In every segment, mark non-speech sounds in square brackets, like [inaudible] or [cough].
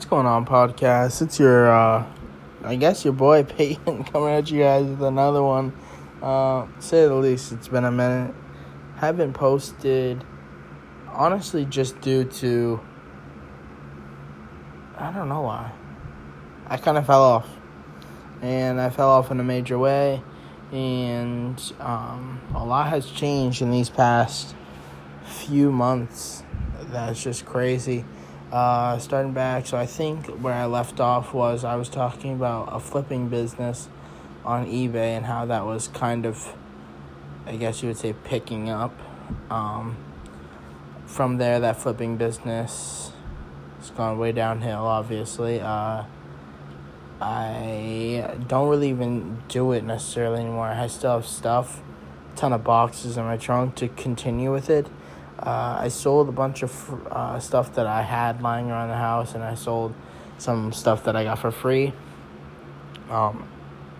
What's going on, podcast? It's your, uh, I guess your boy [laughs] Peyton coming at you guys with another one. Uh, say the least, it's been a minute. Haven't posted, honestly, just due to, I don't know why. I kind of fell off. And I fell off in a major way. And um, a lot has changed in these past few months. That's just crazy. Uh, starting back, so I think where I left off was I was talking about a flipping business on eBay and how that was kind of, I guess you would say, picking up. Um, from there, that flipping business has gone way downhill, obviously. Uh, I don't really even do it necessarily anymore. I still have stuff, a ton of boxes in my trunk to continue with it. Uh, I sold a bunch of uh, stuff that I had lying around the house, and I sold some stuff that I got for free. Um,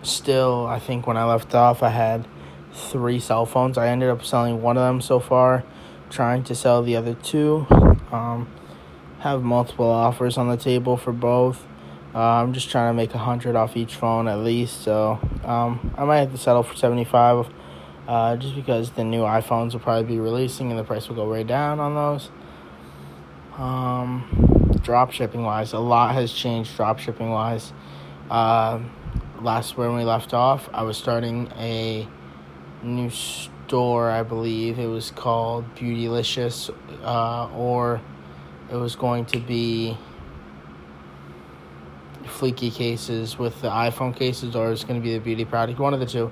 still, I think when I left off, I had three cell phones. I ended up selling one of them so far, trying to sell the other two. Um, have multiple offers on the table for both. Uh, I'm just trying to make a hundred off each phone at least, so um, I might have to settle for seventy five uh, just because the new iPhones will probably be releasing and the price will go way down on those. Um, drop shipping wise, a lot has changed drop shipping wise. Uh, last when we left off, I was starting a new store, I believe it was called Beautylicious, uh, or it was going to be fleeky cases with the iPhone cases, or it's going to be the beauty product, one of the two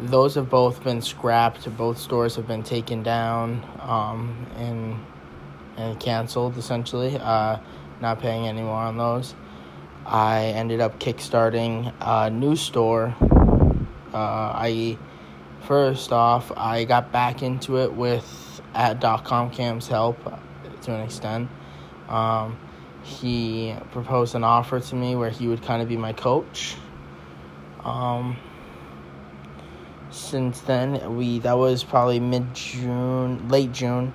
those have both been scrapped. Both stores have been taken down um, and and canceled essentially. Uh, not paying any more on those. I ended up kickstarting a new store. Uh, I first off I got back into it with at .com Cam's help to an extent. Um, he proposed an offer to me where he would kind of be my coach. Um, since then we that was probably mid June, late June.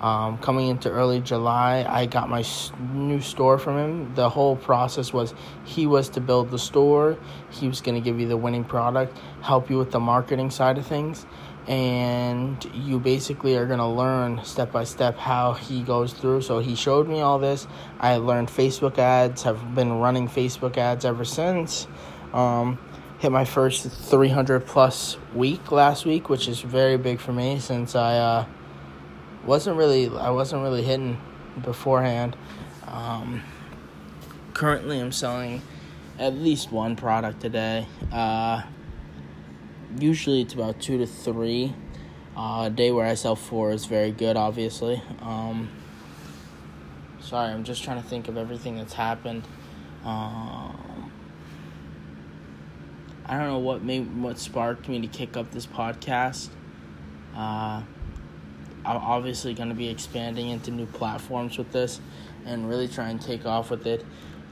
Um, coming into early July, I got my new store from him. The whole process was he was to build the store, he was going to give you the winning product, help you with the marketing side of things, and you basically are going to learn step by step how he goes through. So he showed me all this. I learned Facebook ads, have been running Facebook ads ever since. Um, hit my first 300 plus week last week, which is very big for me since I uh, wasn't really I wasn't really hitting beforehand. Um, currently, I'm selling at least one product a day. Uh, usually, it's about two to three. Uh, a day where I sell four is very good, obviously. Um, sorry, I'm just trying to think of everything that's happened. Um, I don't know what made what sparked me to kick up this podcast. Uh, I'm obviously going to be expanding into new platforms with this, and really try and take off with it.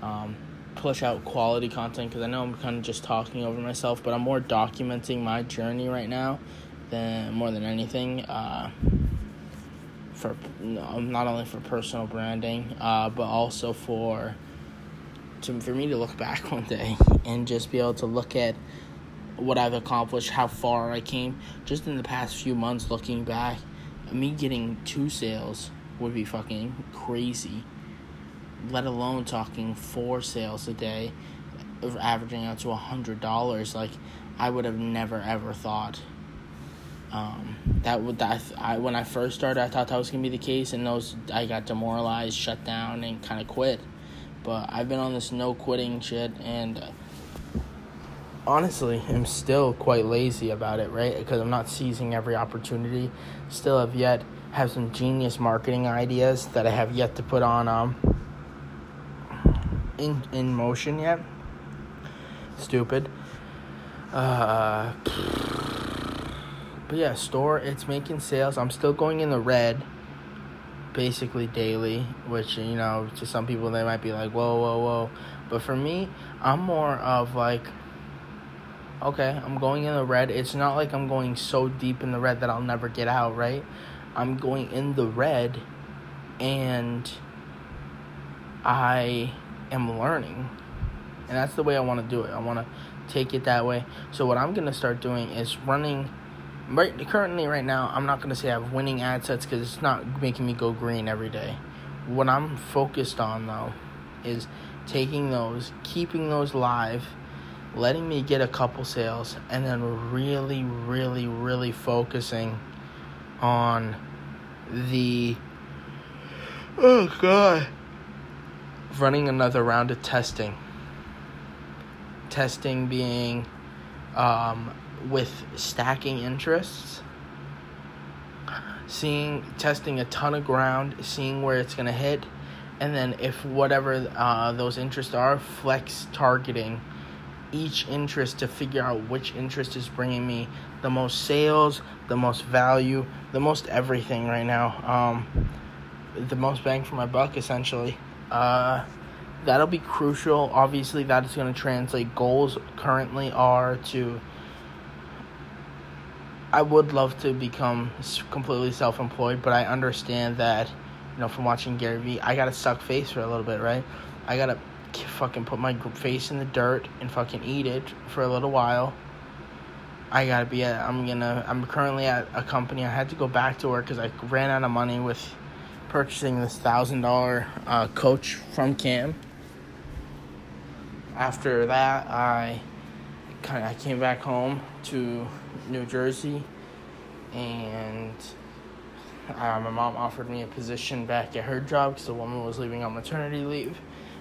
Um, push out quality content because I know I'm kind of just talking over myself, but I'm more documenting my journey right now than more than anything. Uh, for not only for personal branding, uh, but also for to for me to look back [laughs] one day and just be able to look at what I've accomplished, how far I came, just in the past few months. Looking back, me getting two sales would be fucking crazy. Let alone talking four sales a day, averaging out to a hundred dollars. Like I would have never ever thought. Um, that would that I when I first started, I thought that was gonna be the case, and those I got demoralized, shut down, and kind of quit. But I've been on this no quitting shit, and honestly i am still quite lazy about it, right? Because I'm not seizing every opportunity. Still have yet have some genius marketing ideas that I have yet to put on um in in motion yet. Stupid. Uh [sighs] but yeah, store it's making sales. I'm still going in the red basically daily, which you know, to some people they might be like, "Whoa, whoa, whoa." But for me, I'm more of like okay, I'm going in the red. It's not like I'm going so deep in the red that I'll never get out, right? I'm going in the red and I am learning. And that's the way I want to do it. I want to take it that way. So what I'm going to start doing is running right currently right now I'm not going to say I have winning ad sets cuz it's not making me go green every day. What I'm focused on though is taking those, keeping those live, letting me get a couple sales and then really really really focusing on the oh god running another round of testing testing being um, with stacking interests seeing testing a ton of ground seeing where it's going to hit and then if whatever uh, those interests are flex targeting each interest to figure out which interest is bringing me the most sales the most value the most everything right now. Um, the most bang for my buck essentially. Uh, that'll be crucial. Obviously that is going to translate. Goals currently are to I would love to become completely self-employed, but I understand that, you know, from watching Gary Vee, I gotta suck face for a little bit, right? I gotta fucking put my face in the dirt and fucking eat it for a little while. I gotta be at, I'm gonna, I'm currently at a company. I had to go back to work because I ran out of money with purchasing this thousand dollar uh, coach from Cam. After that, I kind of I came back home to New Jersey, and uh, my mom offered me a position back at her job because the woman was leaving on maternity leave.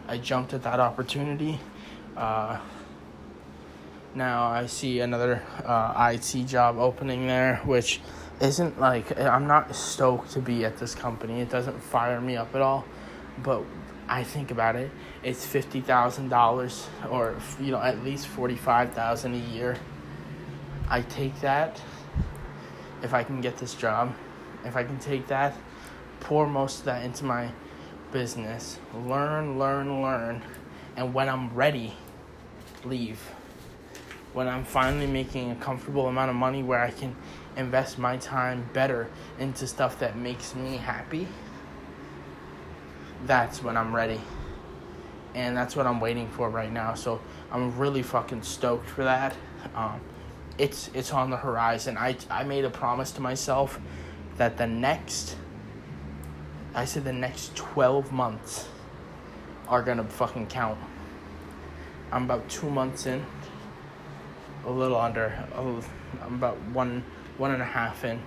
I jumped at that opportunity. Uh, now I see another uh, IT job opening there, which isn't like I'm not stoked to be at this company. It doesn't fire me up at all, but I think about it. It's fifty thousand dollars, or you know, at least forty five thousand a year I take that if I can get this job, if I can take that, pour most of that into my business, learn, learn, learn, and when I'm ready, leave. When I'm finally making a comfortable amount of money where I can invest my time better into stuff that makes me happy, that's when I'm ready. And that's what I'm waiting for right now. So I'm really fucking stoked for that. Um, it's it's on the horizon. I I made a promise to myself that the next I said the next 12 months are going to fucking count. I'm about 2 months in. A little under. I'm about one one and a half in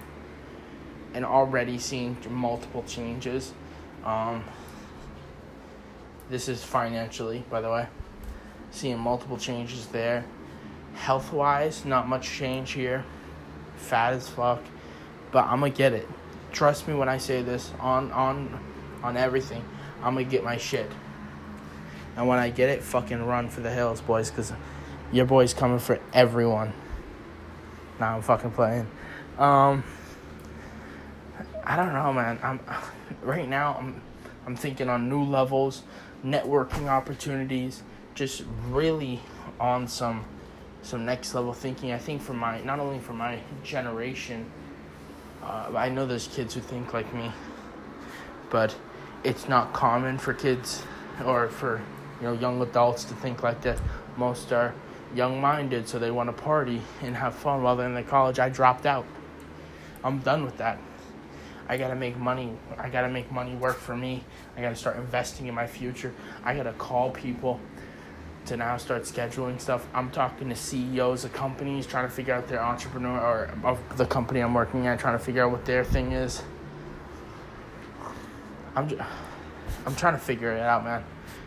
and already seeing multiple changes. Um, this is financially, by the way. Seeing multiple changes there health wise, not much change here. Fat as fuck, but I'm gonna get it. Trust me when I say this on on on everything. I'm gonna get my shit. And when I get it, fucking run for the hills, boys, because your boy's coming for everyone. Now I'm fucking playing. Um, I don't know, man. I'm [sighs] right now. I'm I'm thinking on new levels, networking opportunities, just really on some some next level thinking. I think for my not only for my generation, uh, I know there's kids who think like me, but it's not common for kids or for you know young adults to think like that. Most are young minded, so they want to party and have fun while they're in the college. I dropped out. I'm done with that. I gotta make money. I gotta make money work for me. I gotta start investing in my future. I gotta call people to now start scheduling stuff. I'm talking to CEOs of companies, trying to figure out their entrepreneur or of the company I'm working at, trying to figure out what their thing is. I'm just, I'm trying to figure it out, man.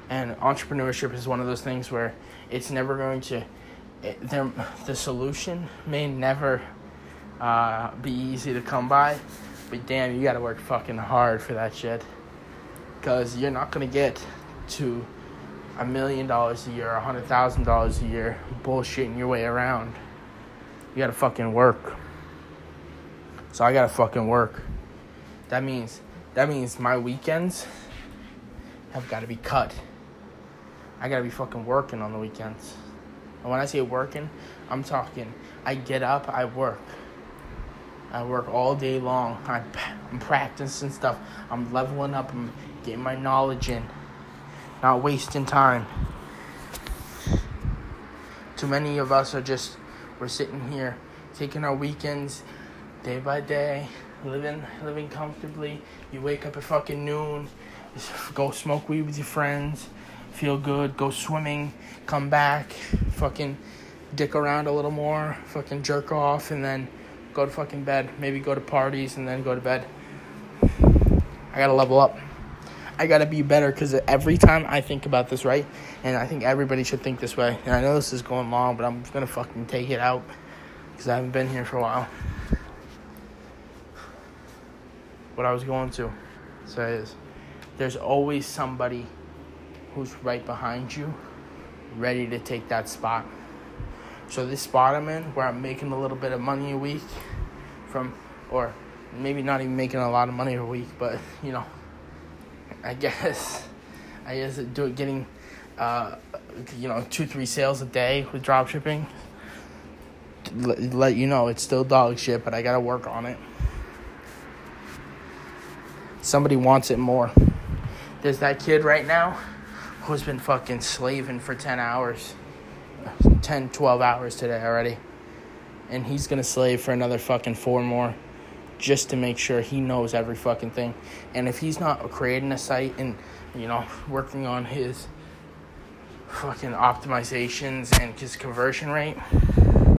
And entrepreneurship is one of those things where it's never going to. It, the solution may never uh, be easy to come by, but damn, you gotta work fucking hard for that shit. Because you're not gonna get to a million dollars a year, a hundred thousand dollars a year, bullshitting your way around. You gotta fucking work. So I gotta fucking work. That means that means my weekends have gotta be cut. I gotta be fucking working on the weekends. And when I say working, I'm talking I get up, I work. I work all day long. I'm practicing stuff. I'm leveling up. I'm getting my knowledge in not wasting time. Too many of us are just, we're sitting here taking our weekends day by day, living living comfortably. You wake up at fucking noon, [laughs] go smoke weed with your friends, feel good, go swimming, come back, fucking dick around a little more, fucking jerk off, and then go to fucking bed. Maybe go to parties and then go to bed. I gotta level up. I gotta be better because every time I think about this, right? And I think everybody should think this way. And I know this is going long, but I'm gonna fucking take it out because I haven't been here for a while. What I was going to say is there's always somebody who's right behind you, ready to take that spot. So this spot I'm in, where I'm making a little bit of money a week from, or maybe not even making a lot of money a week, but you know, I guess, [laughs] I guess do it getting, uh, you know, two three sales a day with drop shipping. Let, let you know it's still dog shit, but I gotta work on it. Somebody wants it more. There's that kid right now who's been fucking slaving for 10 hours 10, 12 hours today already. And he's going to slave for another fucking four more just to make sure he knows every fucking thing. And if he's not creating a site and, you know, working on his fucking optimizations and his conversion rate,